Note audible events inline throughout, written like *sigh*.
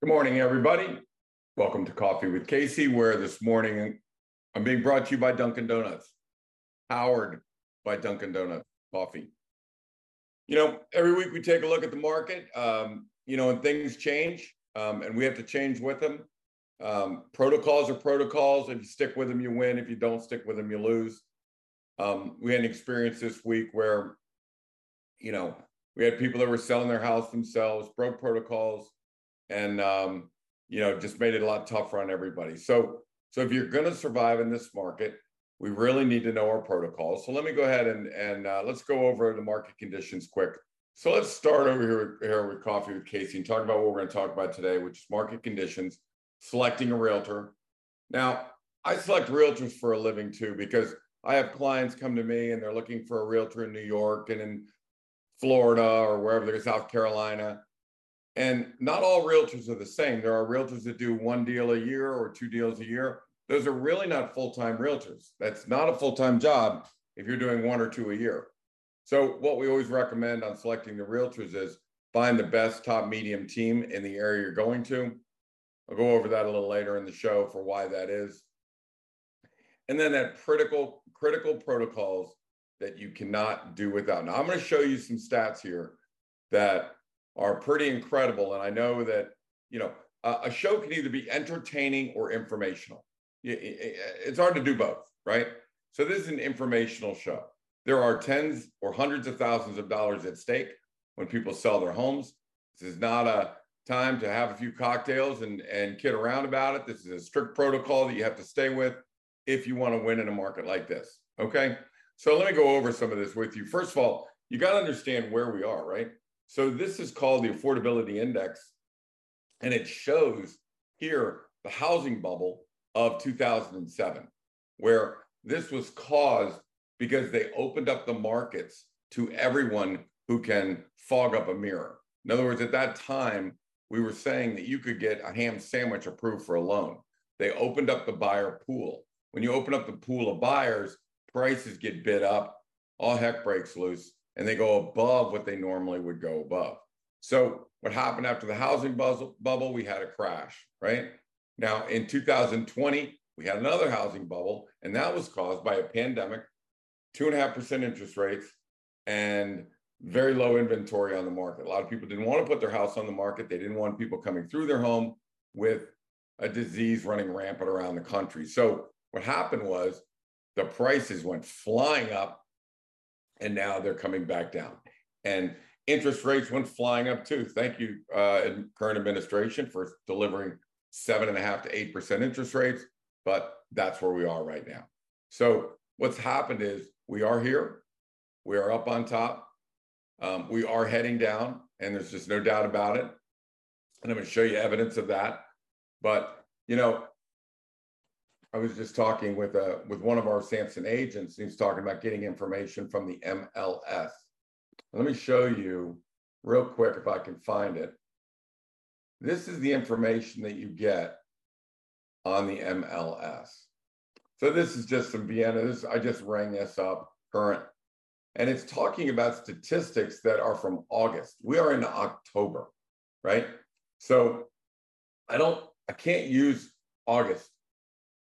Good morning, everybody. Welcome to Coffee with Casey, where this morning I'm being brought to you by Dunkin' Donuts, powered by Dunkin' Donuts coffee. You know, every week we take a look at the market, um, you know, and things change, um, and we have to change with them. Um, protocols are protocols. If you stick with them, you win. If you don't stick with them, you lose. Um, we had an experience this week where, you know, we had people that were selling their house themselves, broke protocols, and um, you know just made it a lot tougher on everybody. So so if you're going to survive in this market, we really need to know our protocols. So let me go ahead and and uh, let's go over the market conditions quick. So let's start over here, here with coffee with Casey and talk about what we're going to talk about today, which is market conditions, selecting a realtor. Now, I select realtors for a living too because I have clients come to me and they're looking for a realtor in New York and in Florida or wherever they're South Carolina. And not all realtors are the same. There are realtors that do one deal a year or two deals a year. Those are really not full time realtors. That's not a full time job if you're doing one or two a year. So, what we always recommend on selecting the realtors is find the best top medium team in the area you're going to. I'll go over that a little later in the show for why that is. And then that critical critical protocols that you cannot do without. Now, I'm going to show you some stats here that are pretty incredible. And I know that, you know, a show can either be entertaining or informational. It's hard to do both, right? So this is an informational show. There are tens or hundreds of thousands of dollars at stake when people sell their homes. This is not a time to have a few cocktails and, and kid around about it. This is a strict protocol that you have to stay with if you want to win in a market like this. Okay. So let me go over some of this with you. First of all, you got to understand where we are, right? So this is called the affordability index, and it shows here the housing bubble of 2007, where this was caused because they opened up the markets to everyone who can fog up a mirror. In other words, at that time, we were saying that you could get a ham sandwich approved for a loan. They opened up the buyer pool. When you open up the pool of buyers, prices get bid up, all heck breaks loose, and they go above what they normally would go above. So what happened after the housing bubble? We had a crash, right? Now in 2020, we had another housing bubble, and that was caused by a pandemic, two and a half percent interest rates, and very low inventory on the market. A lot of people didn't want to put their house on the market. They didn't want people coming through their home with a disease running rampant around the country. So what happened was the prices went flying up and now they're coming back down. And interest rates went flying up too. Thank you, uh, current administration, for delivering seven and a half to eight percent interest rates. But that's where we are right now. So what's happened is we are here, we are up on top, um, we are heading down, and there's just no doubt about it. And I'm going to show you evidence of that. But you know, I was just talking with a uh, with one of our Samson agents. He's talking about getting information from the MLS. Let me show you real quick if I can find it. This is the information that you get on the MLS. So this is just some Vienna. This I just rang this up current, and it's talking about statistics that are from August. We are in October, right? So I don't, I can't use August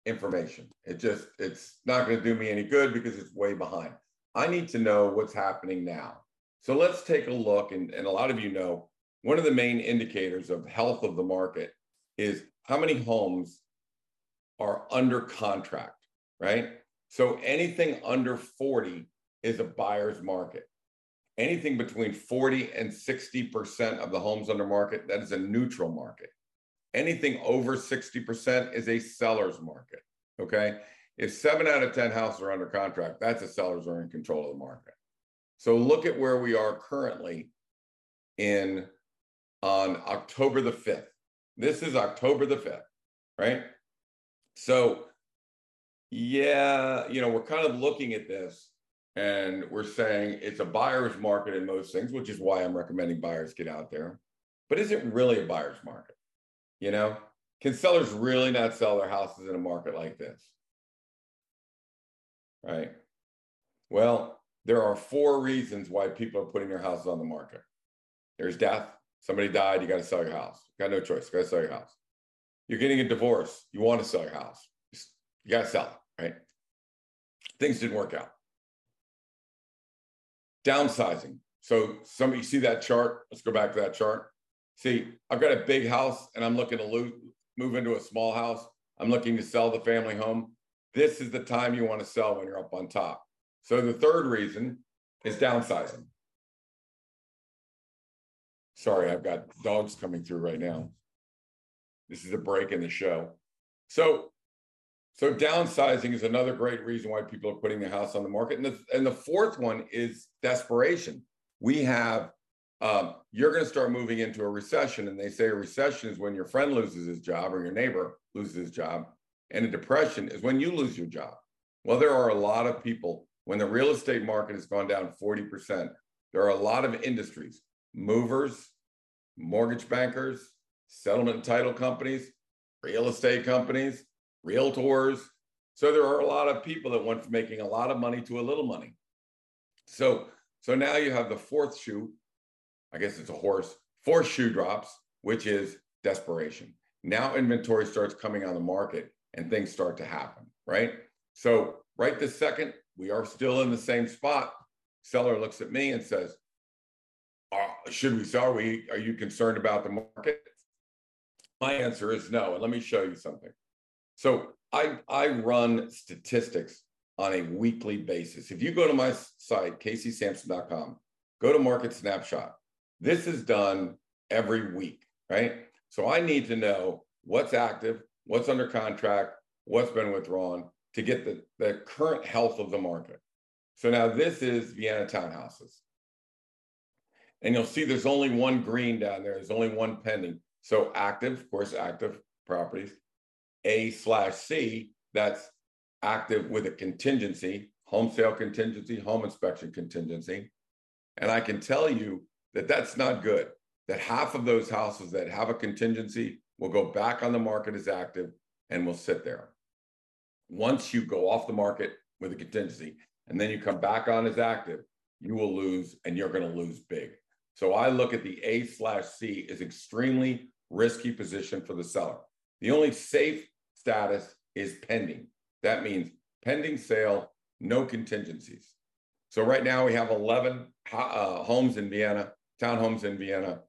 information. It just, it's not going to do me any good because it's way behind. I need to know what's happening now. So let's take a look. And, and a lot of you know, one of the main indicators of health of the market is how many homes are under contract, right? So anything under 40 is a buyer's market. Anything between 40 and 60% of the homes under market, that is a neutral market. Anything over 60% is a seller's market. Okay. If seven out of 10 houses are under contract, that's a sellers are in control of the market. So look at where we are currently in on October the 5th. This is October the 5th, right? So, yeah, you know, we're kind of looking at this and we're saying it's a buyer's market in most things, which is why I'm recommending buyers get out there. But is it really a buyer's market? You know, can sellers really not sell their houses in a market like this? Right. Well, there are four reasons why people are putting their houses on the market there's death, Somebody died, you got to sell your house. You got no choice. You got to sell your house. You're getting a divorce. You want to sell your house. You got to sell it, right? Things didn't work out. Downsizing. So somebody see that chart? Let's go back to that chart. See, I've got a big house and I'm looking to move into a small house. I'm looking to sell the family home. This is the time you want to sell when you're up on top. So the third reason is downsizing. Sorry, I've got dogs coming through right now. This is a break in the show. So, so downsizing is another great reason why people are putting the house on the market. And the, and the fourth one is desperation. We have, um, you're going to start moving into a recession. And they say a recession is when your friend loses his job or your neighbor loses his job. And a depression is when you lose your job. Well, there are a lot of people, when the real estate market has gone down 40%, there are a lot of industries, movers, mortgage bankers, settlement title companies, real estate companies, realtors. So there are a lot of people that went from making a lot of money to a little money. So, so now you have the fourth shoe, I guess it's a horse, fourth shoe drops, which is desperation. Now inventory starts coming on the market and things start to happen, right? So right this second, we are still in the same spot. Seller looks at me and says, uh, should we sell? Are, we, are you concerned about the market? My answer is no. And let me show you something. So I, I run statistics on a weekly basis. If you go to my site, caseysamson.com, go to Market Snapshot. This is done every week, right? So I need to know what's active, what's under contract, what's been withdrawn to get the, the current health of the market. So now this is Vienna townhouses. And you'll see there's only one green down there. There's only one pending. So active, of course, active properties. A slash C, that's active with a contingency, home sale contingency, home inspection contingency. And I can tell you that that's not good. That half of those houses that have a contingency will go back on the market as active and will sit there. Once you go off the market with a contingency and then you come back on as active, you will lose and you're going to lose big. So I look at the A slash C as extremely risky position for the seller. The only safe status is pending. That means pending sale, no contingencies. So right now we have 11 uh, homes in Vienna, townhomes in Vienna.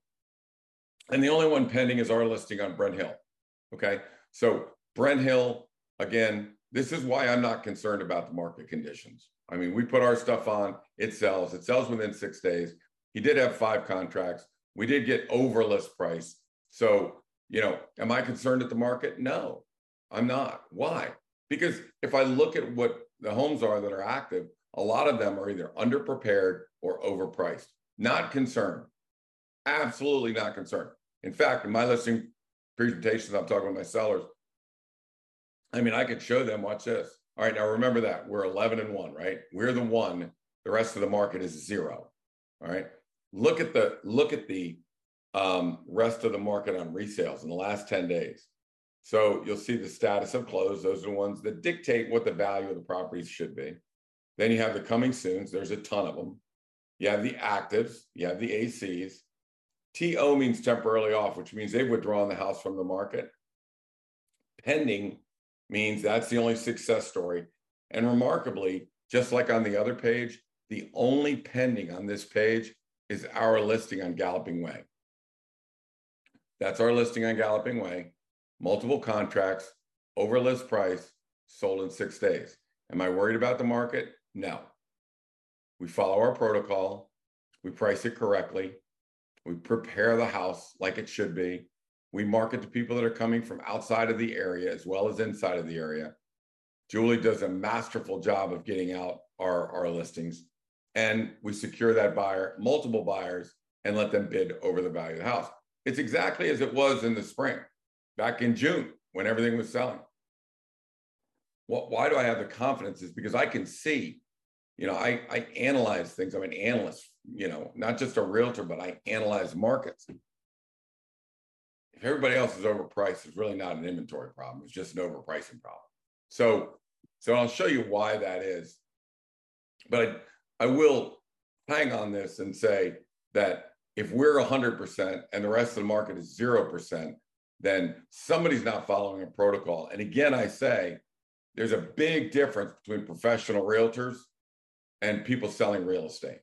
And the only one pending is our listing on Brent Hill. Okay. So Brent Hill, again, this is why I'm not concerned about the market conditions. I mean, we put our stuff on, it sells, it sells within six days. He did have five contracts. We did get over list price. So, you know, am I concerned at the market? No, I'm not. Why? Because if I look at what the homes are that are active, a lot of them are either underprepared or overpriced. Not concerned. Absolutely not concerned. In fact, in my listing presentations, I'm talking with my sellers. I mean, I could show them, watch this. All right, now remember that we're 11 and one, right? We're the one. The rest of the market is zero. All right. Look at the look at the um, rest of the market on resales in the last 10 days. So you'll see the status of close. Those are the ones that dictate what the value of the properties should be. Then you have the coming soons. There's a ton of them. You have the actives. You have the ACs. TO means temporarily off, which means they've withdrawn the house from the market. Pending means that's the only success story. And remarkably, just like on the other page, the only pending on this page is our listing on Galloping Way. That's our listing on Galloping Way. Multiple contracts, over list price, sold in six days. Am I worried about the market? No. We follow our protocol. We price it correctly. We prepare the house like it should be. We market to people that are coming from outside of the area as well as inside of the area. Julie does a masterful job of getting out our, our listings and we secure that buyer, multiple buyers, and let them bid over the value of the house. It's exactly as it was in the spring, back in June when everything was selling. Why do I have the confidence? Is because I can see, you know, I, I analyze things. I'm an analyst, you know, not just a realtor, but I analyze markets. If everybody else is overpriced, it's really not an inventory problem. It's just an overpricing problem. So, so I'll show you why that is. But I, I will hang on this and say that if we're 100% and the rest of the market is 0%, then somebody's not following a protocol. And again, I say there's a big difference between professional realtors and people selling real estate.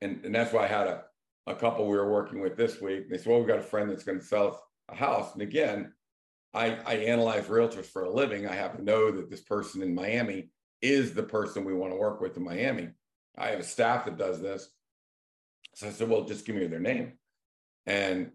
And, and that's why I had a, a couple we were working with this week. They said, Well, we've got a friend that's going to sell a house. And again, I, I analyze realtors for a living. I have to know that this person in Miami is the person we want to work with in Miami. I have a staff that does this. So I said, Well, just give me their name. And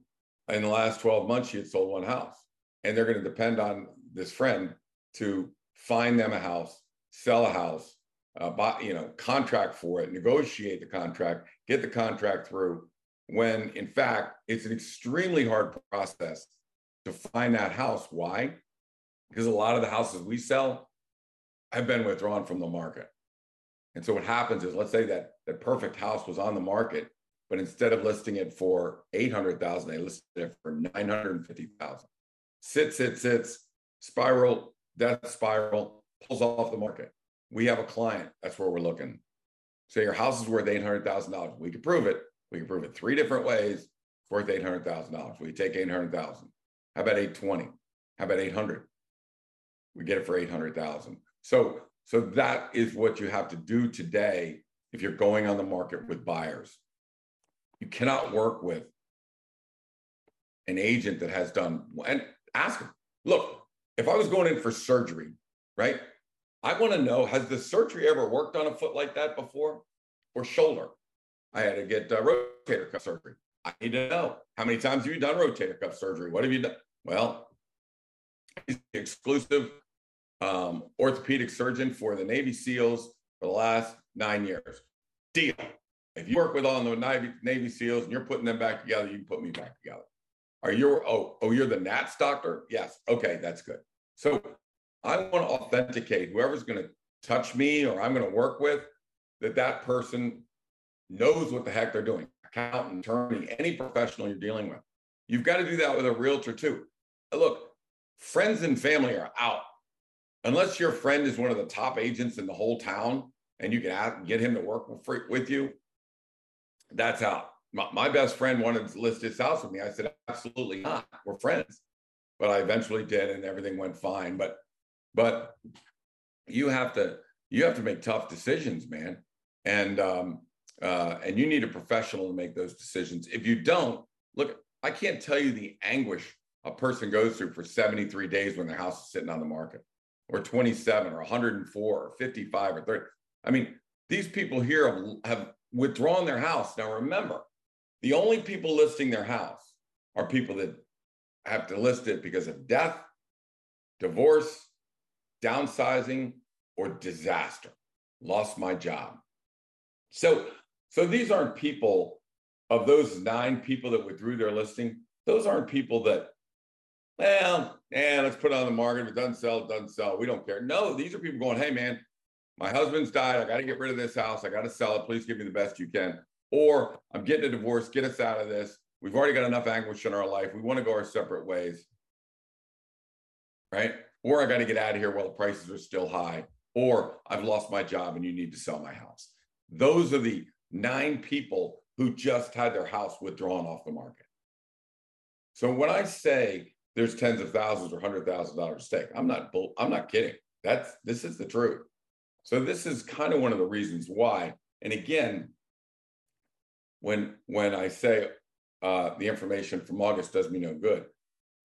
in the last 12 months, she had sold one house. And they're going to depend on this friend to find them a house, sell a house, uh, buy, you know, contract for it, negotiate the contract, get the contract through. When in fact, it's an extremely hard process to find that house. Why? Because a lot of the houses we sell have been withdrawn from the market. And so what happens is, let's say that that perfect house was on the market, but instead of listing it for 800,000, they listed it for 950,000. Sit, sit, sits, spiral, death spiral, pulls off the market. We have a client. That's where we're looking. Say your house is worth $800,000. We could prove it. We can prove it three different ways. Worth $800,000. We take 800,000. How about 820? How about 800? We get it for 800,000. So, so that is what you have to do today if you're going on the market with buyers. You cannot work with an agent that has done and ask them, look, if I was going in for surgery, right? I want to know has the surgery ever worked on a foot like that before or shoulder? I had to get uh, rotator cuff surgery. I need to know how many times have you done rotator cuff surgery? What have you done? Well, he's the exclusive um, orthopedic surgeon for the Navy SEALs for the last nine years. Deal. If you work with all the Navy, Navy SEALs and you're putting them back together, you can put me back together. Are you? Oh, oh, you're the Nats doctor? Yes. Okay, that's good. So I want to authenticate whoever's going to touch me or I'm going to work with that that person knows what the heck they're doing. Accountant, attorney, any professional you're dealing with. You've got to do that with a realtor too. Look, friends and family are out. Unless your friend is one of the top agents in the whole town and you can ask, get him to work with you, that's out. My, my best friend wanted to list his house with me. I said, absolutely not. We're friends. But I eventually did and everything went fine. But but you have to you have to make tough decisions, man. And um, uh, and you need a professional to make those decisions. If you don't, look, I can't tell you the anguish a person goes through for 73 days when their house is sitting on the market, or 27, or 104, or 55, or 30. I mean, these people here have, have withdrawn their house. Now, remember, the only people listing their house are people that have to list it because of death, divorce, downsizing, or disaster. Lost my job. So, so these aren't people of those nine people that withdrew their listing. Those aren't people that, well, yeah, let's put it on the market. If it doesn't sell, it doesn't sell. We don't care. No, these are people going, hey, man, my husband's died. I got to get rid of this house. I got to sell it. Please give me the best you can. Or I'm getting a divorce. Get us out of this. We've already got enough anguish in our life. We want to go our separate ways. Right or I got to get out of here while the prices are still high, or I've lost my job and you need to sell my house. Those are the nine people who just had their house withdrawn off the market. So when I say there's tens of thousands or hundred thousand dollars stake, I'm not bull, I'm not kidding. That's this is the truth. So this is kind of one of the reasons why. And again, when when I say uh, the information from August does me no good,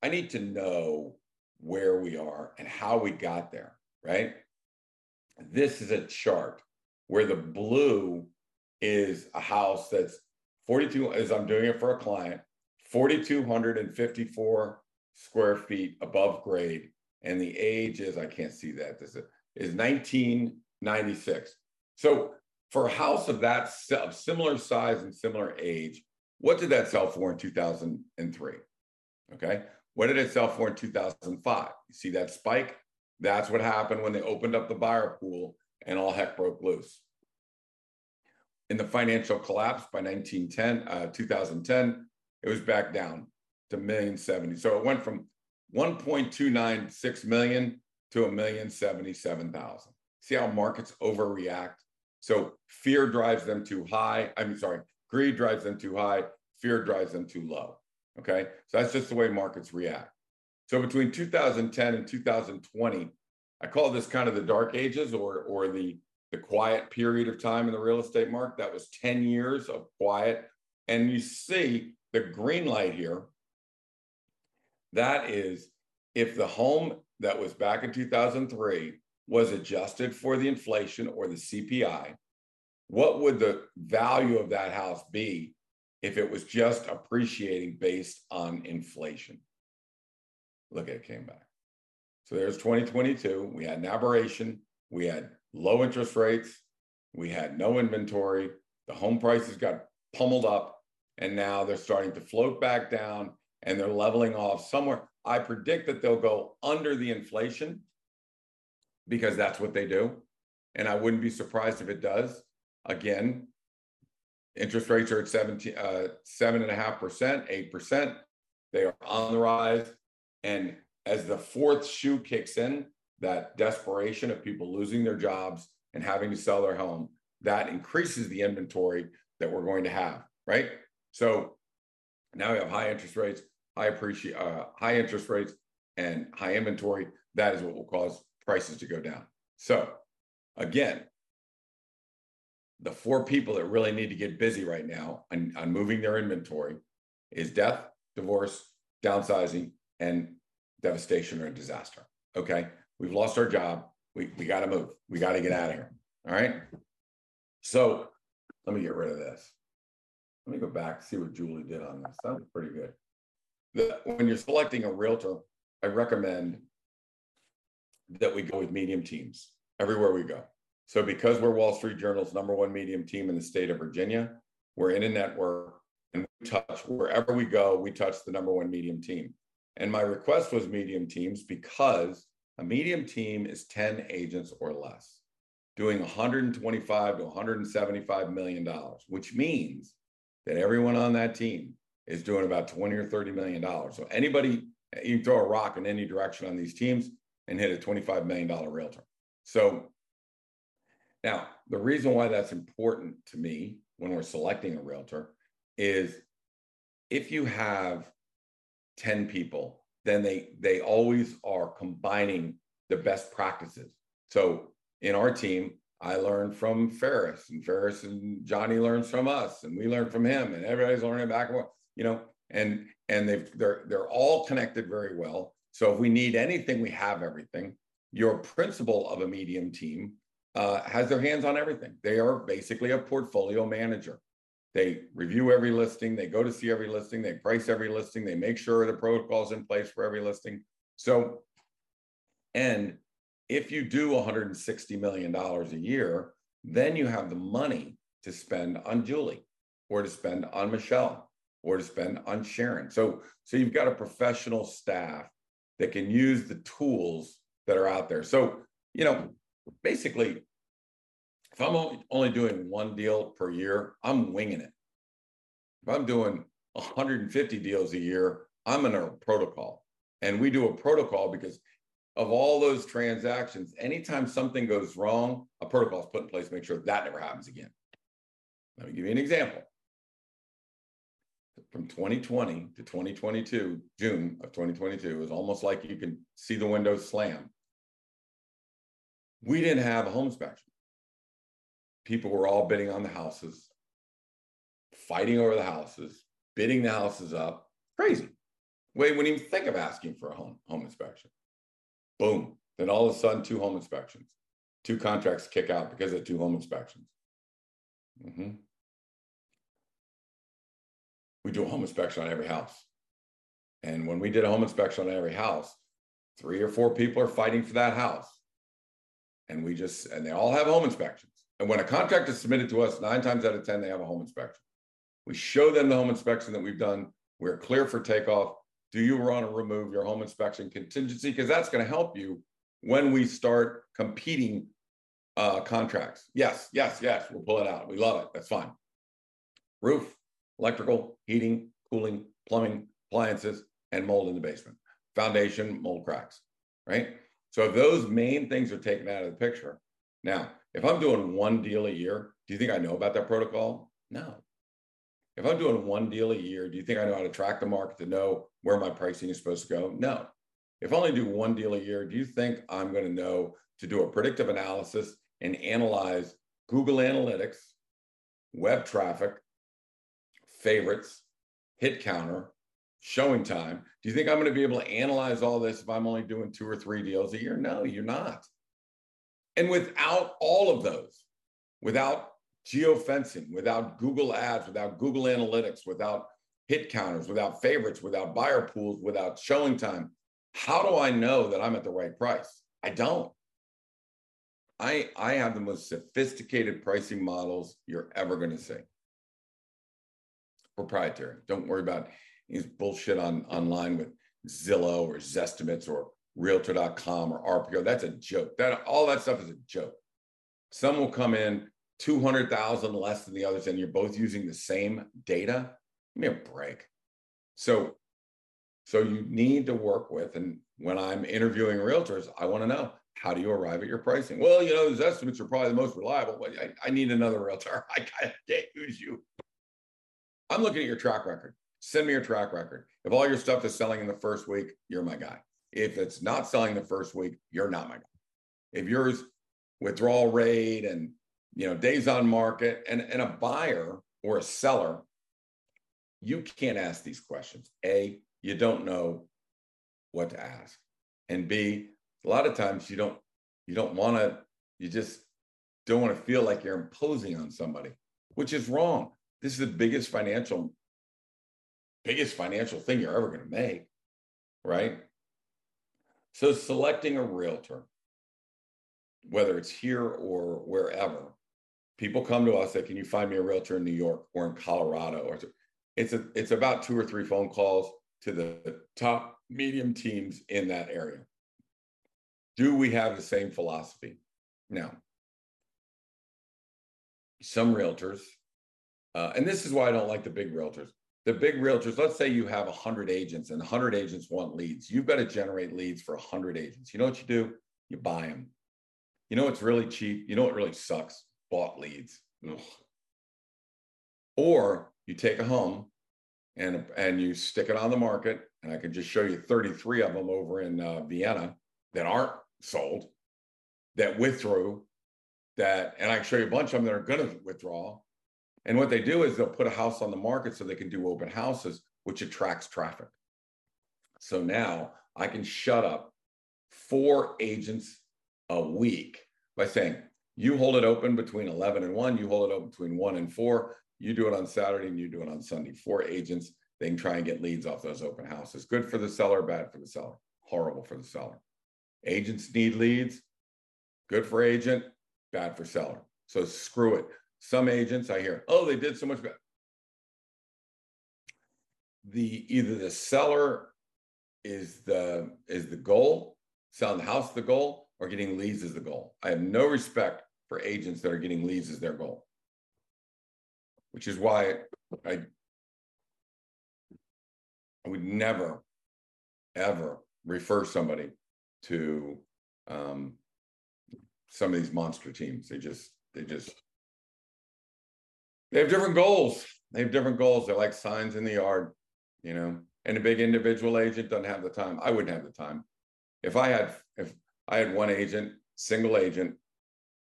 I need to know where we are and how we got there, right? This is a chart where the blue is a house that's 42, as I'm doing it for a client, 4,254 square feet above grade. And the age is, I can't see that, this is, is 1996. So for a house of that of similar size and similar age, what did that sell for in 2003? Okay. What did it sell for in 2005? You see that spike? That's what happened when they opened up the buyer pool and all heck broke loose. In the financial collapse by 1910, uh, 2010, it was back down to million seventy. So it went from 1.296 million to a million seventy-seven thousand. See how markets overreact? So fear drives them too high. I'm sorry, greed drives them too high, fear drives them too low. Okay. So that's just the way markets react. So between 2010 and 2020, I call this kind of the dark ages or, or the, the quiet period of time in the real estate market. That was 10 years of quiet. And you see the green light here. That is if the home that was back in 2003 was adjusted for the inflation or the CPI, what would the value of that house be if it was just appreciating based on inflation? Look at it came back. So there's 2022. We had an aberration. We had low interest rates. We had no inventory. The home prices got pummeled up. And now they're starting to float back down and they're leveling off somewhere. I predict that they'll go under the inflation because that's what they do. And I wouldn't be surprised if it does. Again, interest rates are at 17, uh, 7.5%, 8%. They are on the rise. And as the fourth shoe kicks in, that desperation of people losing their jobs and having to sell their home, that increases the inventory that we're going to have, right? So now we have high interest rates, high appreciate, uh, high interest rates, and high inventory. That is what will cause prices to go down. So again, the four people that really need to get busy right now on, on moving their inventory is death, divorce, downsizing, and devastation or disaster. Okay. We've lost our job. We, we got to move. We got to get out of here. All right. So let me get rid of this. Let me go back, see what Julie did on this. That was pretty good. The, when you're selecting a realtor, I recommend that we go with medium teams everywhere we go. So because we're Wall Street Journal's number one medium team in the state of Virginia, we're in a network and we touch wherever we go, we touch the number one medium team. And my request was medium teams because a medium team is 10 agents or less doing 125 to 175 million dollars, which means that everyone on that team is doing about 20 or 30 million dollars. So anybody you can throw a rock in any direction on these teams and hit a 25 million dollar realtor. So now the reason why that's important to me when we're selecting a realtor is if you have 10 people, then they they always are combining the best practices. So in our team, I learned from Ferris, and Ferris and Johnny learns from us, and we learn from him, and everybody's learning back and forth, you know, and and they've they're they're all connected very well. So if we need anything, we have everything. Your principal of a medium team uh, has their hands on everything. They are basically a portfolio manager. They review every listing, they go to see every listing, they price every listing, they make sure the protocol's are in place for every listing. So, and if you do $160 million a year, then you have the money to spend on Julie or to spend on Michelle or to spend on Sharon. So, so you've got a professional staff that can use the tools that are out there. So, you know, basically if I'm only doing one deal per year, I'm winging it. If I'm doing 150 deals a year, I'm in a protocol. And we do a protocol because of all those transactions, anytime something goes wrong, a protocol is put in place to make sure that never happens again. Let me give you an example. From 2020 to 2022, June of 2022, it was almost like you can see the windows slam. We didn't have a home inspection people were all bidding on the houses, fighting over the houses, bidding the houses up. Crazy. We wouldn't even think of asking for a home, home inspection. Boom. Then all of a sudden, two home inspections, two contracts kick out because of two home inspections. Mm-hmm. We do a home inspection on every house. And when we did a home inspection on every house, three or four people are fighting for that house. And we just, and they all have home inspections. And when a contract is submitted to us, nine times out of 10, they have a home inspection. We show them the home inspection that we've done. We're clear for takeoff. Do you want to remove your home inspection contingency? Because that's going to help you when we start competing uh, contracts. Yes, yes, yes, we'll pull it out. We love it. That's fine. Roof, electrical, heating, cooling, plumbing, appliances, and mold in the basement. Foundation, mold cracks, right? So if those main things are taken out of the picture, now if I'm doing one deal a year, do you think I know about that protocol? No. If I'm doing one deal a year, do you think I know how to track the market to know where my pricing is supposed to go? No. If I only do one deal a year, do you think I'm going to know to do a predictive analysis and analyze Google Analytics, web traffic, favorites, hit counter, showing time? Do you think I'm going to be able to analyze all this if I'm only doing two or three deals a year? No, you're not. And without all of those, without geofencing, without Google ads, without Google Analytics, without hit counters, without favorites, without buyer pools, without showing time, how do I know that I'm at the right price? I don't. I, I have the most sophisticated pricing models you're ever going to see. Proprietary. Don't worry about these bullshit on online with Zillow or Zestimates or Realtor.com or RPO. That's a joke. That all that stuff is a joke. Some will come in 200,000 less than the others, and you're both using the same data. Give me a break. So, so you need to work with, and when I'm interviewing realtors, I want to know how do you arrive at your pricing? Well, you know, those estimates are probably the most reliable, but I, I need another realtor. *laughs* I can't use you. I'm looking at your track record. Send me your track record. If all your stuff is selling in the first week, you're my guy. If it's not selling the first week, you're not my guy. If yours withdrawal rate and you know days on market and, and a buyer or a seller, you can't ask these questions. A, you don't know what to ask. And B, a lot of times you don't you don't want to, you just don't want to feel like you're imposing on somebody, which is wrong. This is the biggest financial, biggest financial thing you're ever going to make, right? So selecting a realtor, whether it's here or wherever, people come to us say, "Can you find me a realtor in New York or in Colorado?" Or it's a it's about two or three phone calls to the top medium teams in that area. Do we have the same philosophy? Now, some realtors, uh, and this is why I don't like the big realtors the big realtors, let's say you have 100 agents and 100 agents want leads. You've got to generate leads for 100 agents. You know what you do? You buy them. You know what's really cheap? You know what really sucks? Bought leads. Ugh. Or you take a home and, and you stick it on the market. And I can just show you 33 of them over in uh, Vienna that aren't sold, that withdrew, that, and I can show you a bunch of them that are going to withdraw and what they do is they'll put a house on the market so they can do open houses, which attracts traffic. So now I can shut up four agents a week by saying, you hold it open between 11 and 1, you hold it open between 1 and 4, you do it on Saturday and you do it on Sunday. Four agents, they can try and get leads off those open houses. Good for the seller, bad for the seller, horrible for the seller. Agents need leads, good for agent, bad for seller. So screw it. Some agents I hear, oh, they did so much better. The either the seller is the is the goal, selling the house the goal, or getting leads is the goal. I have no respect for agents that are getting leads as their goal. Which is why I I would never, ever refer somebody to um, some of these monster teams. They just, they just they have different goals. They have different goals. They're like signs in the yard, you know. And a big individual agent doesn't have the time. I wouldn't have the time. If I had if I had one agent, single agent,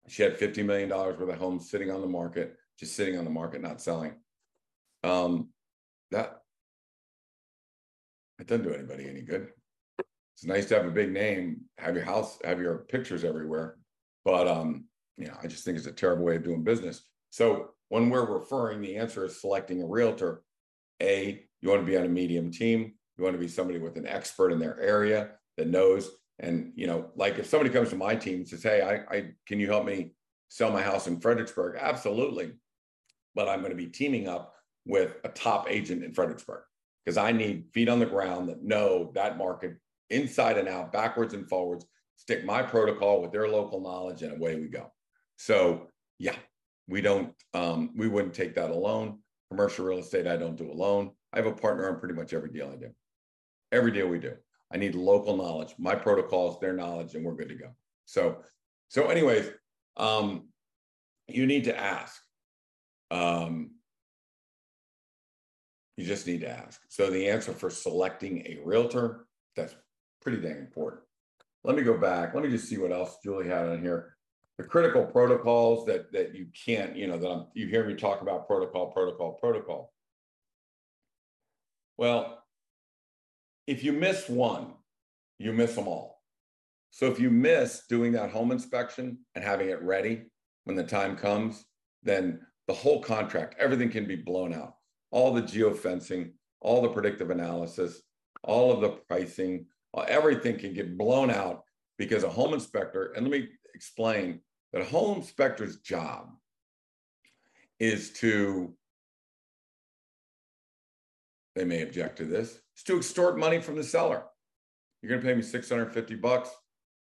she had $50 million worth of homes sitting on the market, just sitting on the market, not selling. Um, that it doesn't do anybody any good. It's nice to have a big name, have your house, have your pictures everywhere. But um, you know, I just think it's a terrible way of doing business. So when we're referring, the answer is selecting a realtor. A, you want to be on a medium team. You want to be somebody with an expert in their area that knows. And you know, like if somebody comes to my team and says, "Hey, I, I can you help me sell my house in Fredericksburg?" Absolutely, but I'm going to be teaming up with a top agent in Fredericksburg because I need feet on the ground that know that market inside and out, backwards and forwards. Stick my protocol with their local knowledge, and away we go. So yeah, we don't, um, we wouldn't take that alone. Commercial real estate, I don't do alone. I have a partner on pretty much every deal I do. Every deal we do. I need local knowledge, my protocols, their knowledge, and we're good to go. So, so anyways, um, you need to ask. Um, You just need to ask. So the answer for selecting a realtor, that's pretty dang important. Let me go back. Let me just see what else Julie had on here. The critical protocols that that you can't, you know, that I'm, you hear me talk about protocol, protocol, protocol. Well, if you miss one, you miss them all. So if you miss doing that home inspection and having it ready when the time comes, then the whole contract, everything can be blown out. All the geofencing, all the predictive analysis, all of the pricing, everything can get blown out because a home inspector, and let me explain that a home inspector's job is to, they may object to this, is to extort money from the seller. You're going to pay me 650 bucks.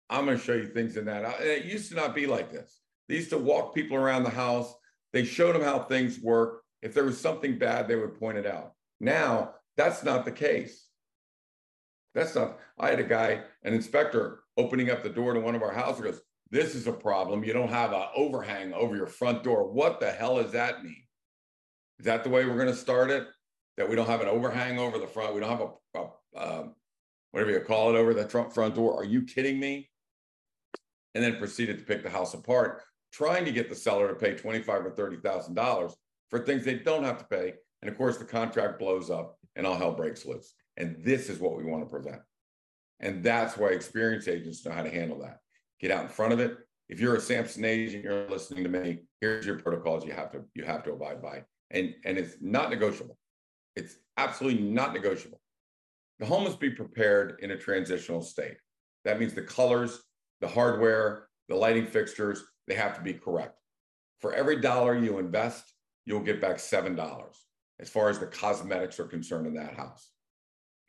I'm going to show you things in that. It used to not be like this. They used to walk people around the house. They showed them how things work. If there was something bad, they would point it out. Now, that's not the case. That's not, I had a guy, an inspector, opening up the door to one of our houses, goes, This is a problem. You don't have an overhang over your front door. What the hell does that mean? Is that the way we're going to start it? That we don't have an overhang over the front? We don't have a, a um, whatever you call it over the front, front door? Are you kidding me? And then proceeded to pick the house apart, trying to get the seller to pay twenty-five or thirty thousand dollars for things they don't have to pay. And of course, the contract blows up and all hell breaks loose. And this is what we want to prevent. And that's why experienced agents know how to handle that. Get out in front of it. If you're a Samson agent, you're listening to me. Here's your protocols you have to you have to abide by, and and it's not negotiable. It's absolutely not negotiable. The home must be prepared in a transitional state. That means the colors, the hardware, the lighting fixtures, they have to be correct. For every dollar you invest, you'll get back $7 as far as the cosmetics are concerned in that house.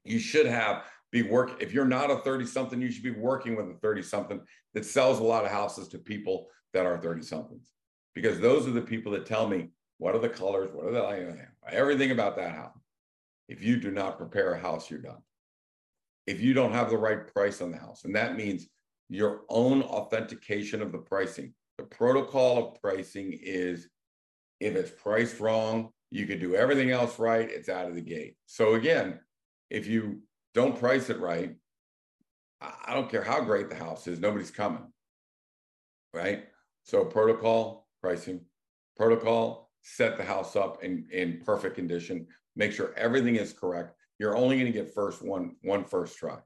You should have be work if you're not a 30 something, you should be working with a 30 something that sells a lot of houses to people that are 30 somethings. Because those are the people that tell me what are the colors, what are the everything about that house. If you do not prepare a house, you're done. If you don't have the right price on the house, and that means your own authentication of the pricing. The protocol of pricing is if it's priced wrong, you could do everything else right, it's out of the gate. So again, if you don't price it right, I don't care how great the house is, nobody's coming. Right? So protocol, pricing, protocol, set the house up in, in perfect condition, make sure everything is correct. You're only going to get first one, one first try.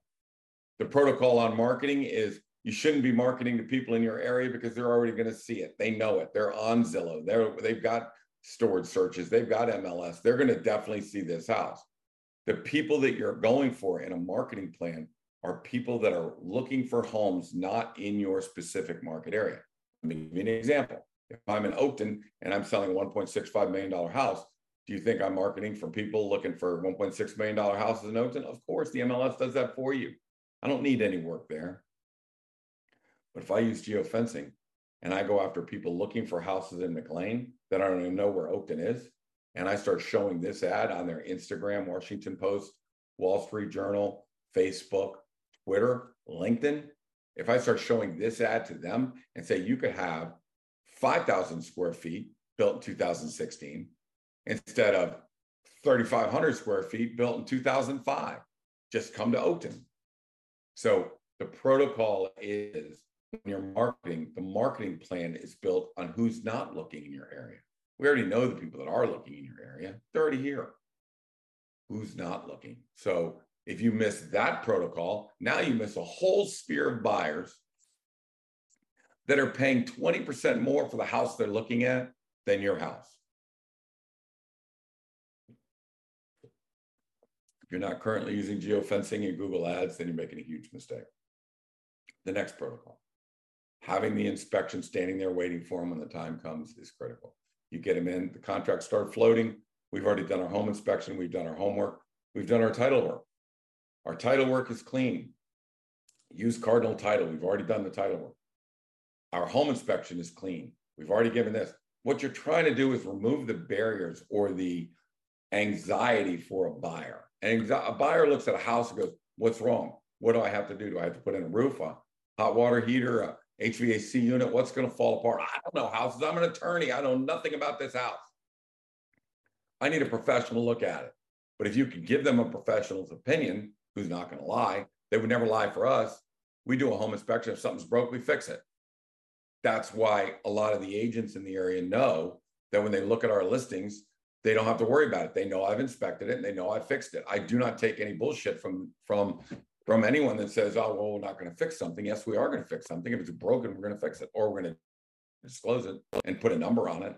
The protocol on marketing is you shouldn't be marketing to people in your area because they're already going to see it. They know it. They're on Zillow. They're they've got stored searches. They've got MLS. They're going to definitely see this house. The people that you're going for in a marketing plan are people that are looking for homes not in your specific market area. Let me give you an example. If I'm in Oakton and I'm selling a $1.65 million house, do you think I'm marketing for people looking for $1.6 million houses in Oakton? Of course, the MLS does that for you. I don't need any work there. But if I use geofencing and I go after people looking for houses in McLean that I don't even know where Oakton is, and I start showing this ad on their Instagram, Washington Post, Wall Street Journal, Facebook, Twitter, LinkedIn, if I start showing this ad to them and say you could have 5,000 square feet built in 2016 instead of 3,500 square feet built in 2005, just come to Oakton. So the protocol is when you're marketing, the marketing plan is built on who's not looking in your area. We already know the people that are looking in your area, they're already here. Who's not looking? So if you miss that protocol, now you miss a whole sphere of buyers that are paying 20% more for the house they're looking at than your house. If you're not currently using geofencing and Google Ads, then you're making a huge mistake. The next protocol having the inspection standing there waiting for them when the time comes is critical. You get them in, the contracts start floating. We've already done our home inspection, we've done our homework, we've done our title work. Our title work is clean. Use Cardinal Title, we've already done the title work. Our home inspection is clean. We've already given this. What you're trying to do is remove the barriers or the anxiety for a buyer. And a buyer looks at a house and goes, What's wrong? What do I have to do? Do I have to put in a roof, a hot water heater, a HVAC unit, what's going to fall apart? I don't know houses. I'm an attorney. I know nothing about this house. I need a professional look at it. But if you could give them a professional's opinion, who's not going to lie, they would never lie for us. We do a home inspection. If something's broke, we fix it. That's why a lot of the agents in the area know that when they look at our listings, they don't have to worry about it. They know I've inspected it and they know I fixed it. I do not take any bullshit from from from anyone that says, "Oh, well, we're not going to fix something." Yes, we are going to fix something. If it's broken, we're going to fix it, or we're going to disclose it and put a number on it.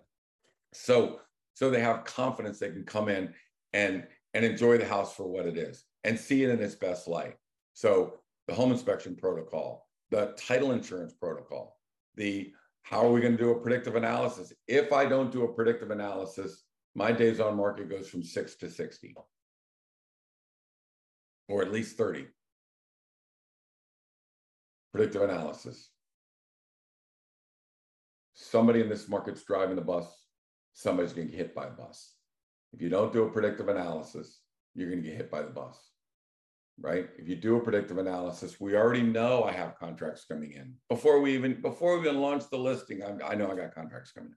So, so they have confidence they can come in and and enjoy the house for what it is and see it in its best light. So, the home inspection protocol, the title insurance protocol, the how are we going to do a predictive analysis? If I don't do a predictive analysis, my days on market goes from six to 60 or at least 30 predictive analysis. Somebody in this market's driving the bus, somebody's going to get hit by a bus. If you don't do a predictive analysis, you're going to get hit by the bus, right? If you do a predictive analysis, we already know I have contracts coming in before we even before we even launch the listing. I'm, I know I got contracts coming in.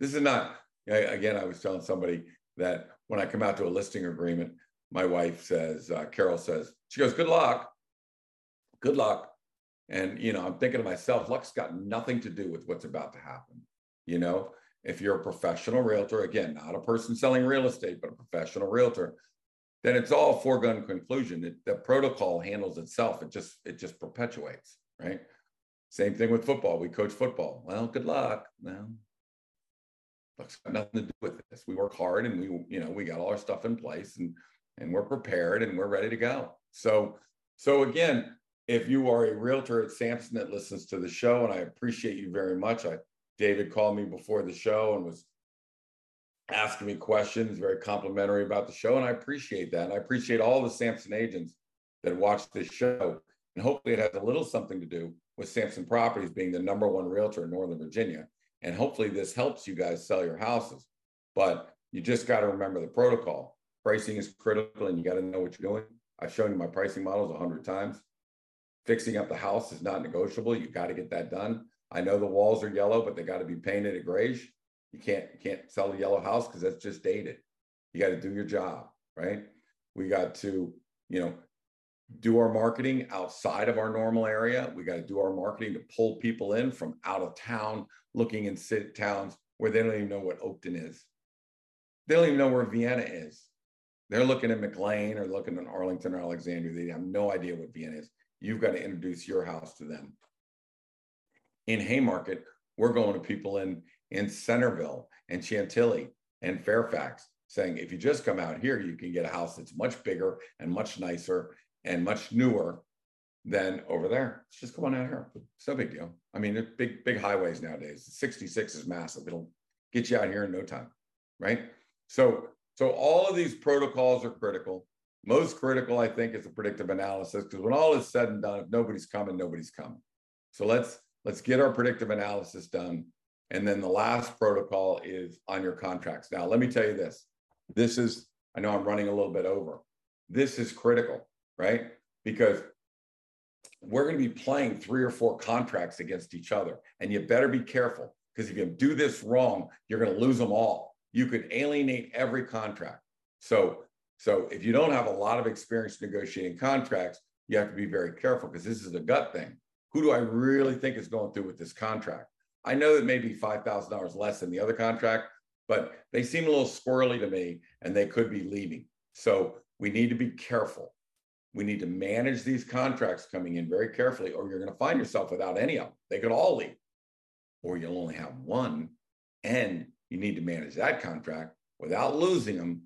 This is not again. I was telling somebody that when I come out to a listing agreement, my wife says, uh, Carol says, she goes, "Good luck, good luck." And, you know, I'm thinking to myself, luck's got nothing to do with what's about to happen. You know, if you're a professional realtor, again, not a person selling real estate, but a professional realtor, then it's all foregone conclusion. It, the protocol handles itself. It just, it just perpetuates, right? Same thing with football. We coach football. Well, good luck. Well, luck's got nothing to do with this. We work hard and we, you know, we got all our stuff in place and and we're prepared and we're ready to go. So, so again, if you are a realtor at Samson that listens to the show, and I appreciate you very much. I David called me before the show and was asking me questions, very complimentary about the show, and I appreciate that. And I appreciate all the Samson agents that watch this show. And hopefully it has a little something to do with Samson Properties being the number one realtor in Northern Virginia. And hopefully this helps you guys sell your houses. But you just got to remember the protocol. Pricing is critical and you got to know what you're doing. I've shown you my pricing models a hundred times fixing up the house is not negotiable. You got to get that done. I know the walls are yellow, but they got to be painted a grayish. You can't you can't sell a yellow house because that's just dated. You got to do your job, right? We got to, you know, do our marketing outside of our normal area. We got to do our marketing to pull people in from out of town, looking in city towns where they don't even know what Oakton is. They don't even know where Vienna is. They're looking at McLean or looking at Arlington or Alexandria. They have no idea what Vienna is. You've got to introduce your house to them. In Haymarket, we're going to people in in Centreville and Chantilly and Fairfax saying if you just come out here, you can get a house that's much bigger and much nicer and much newer than over there. It's just come on out here. It's no big deal. I mean, big, big highways nowadays. 66 is massive. It'll get you out here in no time, right? So, so all of these protocols are critical. Most critical, I think, is the predictive analysis because when all is said and done, if nobody's coming, nobody's coming. So let's let's get our predictive analysis done. And then the last protocol is on your contracts. Now, let me tell you this. This is, I know I'm running a little bit over. This is critical, right? Because we're going to be playing three or four contracts against each other. And you better be careful because if you do this wrong, you're going to lose them all. You could alienate every contract. So so if you don't have a lot of experience negotiating contracts, you have to be very careful because this is a gut thing. Who do I really think is going through with this contract? I know that maybe $5,000 less than the other contract, but they seem a little squirrely to me and they could be leaving. So we need to be careful. We need to manage these contracts coming in very carefully, or you're going to find yourself without any of them. They could all leave, or you'll only have one. And you need to manage that contract without losing them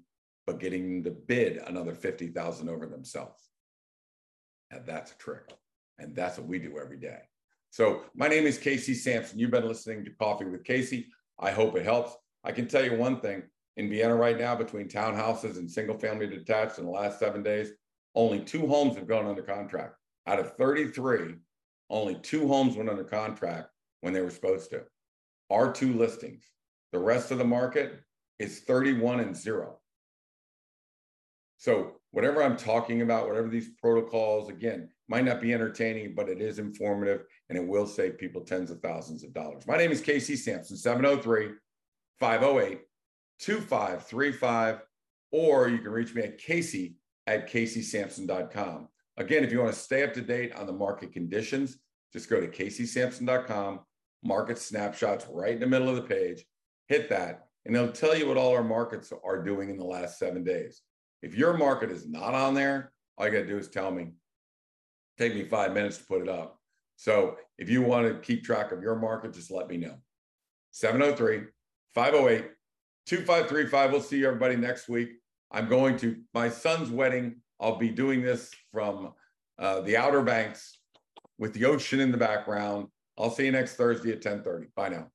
but getting them to bid another 50,000 over themselves. And that's a trick. And that's what we do every day. So my name is Casey Samson. You've been listening to Coffee with Casey. I hope it helps. I can tell you one thing in Vienna right now, between townhouses and single family detached in the last seven days, only two homes have gone under contract. Out of 33, only two homes went under contract when they were supposed to. Our two listings. The rest of the market is 31 and zero. So whatever I'm talking about, whatever these protocols, again, might not be entertaining, but it is informative and it will save people tens of thousands of dollars. My name is Casey Samson, 703 508 2535. or you can reach me at Casey at CaseySamson.com. Again, if you want to stay up to date on the market conditions, just go to CaseySamson.com, market snapshots right in the middle of the page, hit that, and they'll tell you what all our markets are doing in the last seven days. If your market is not on there, all you got to do is tell me. Take me five minutes to put it up. So if you want to keep track of your market, just let me know. 703 508 2535. We'll see you everybody next week. I'm going to my son's wedding. I'll be doing this from uh, the Outer Banks with the ocean in the background. I'll see you next Thursday at 10:30. Bye now.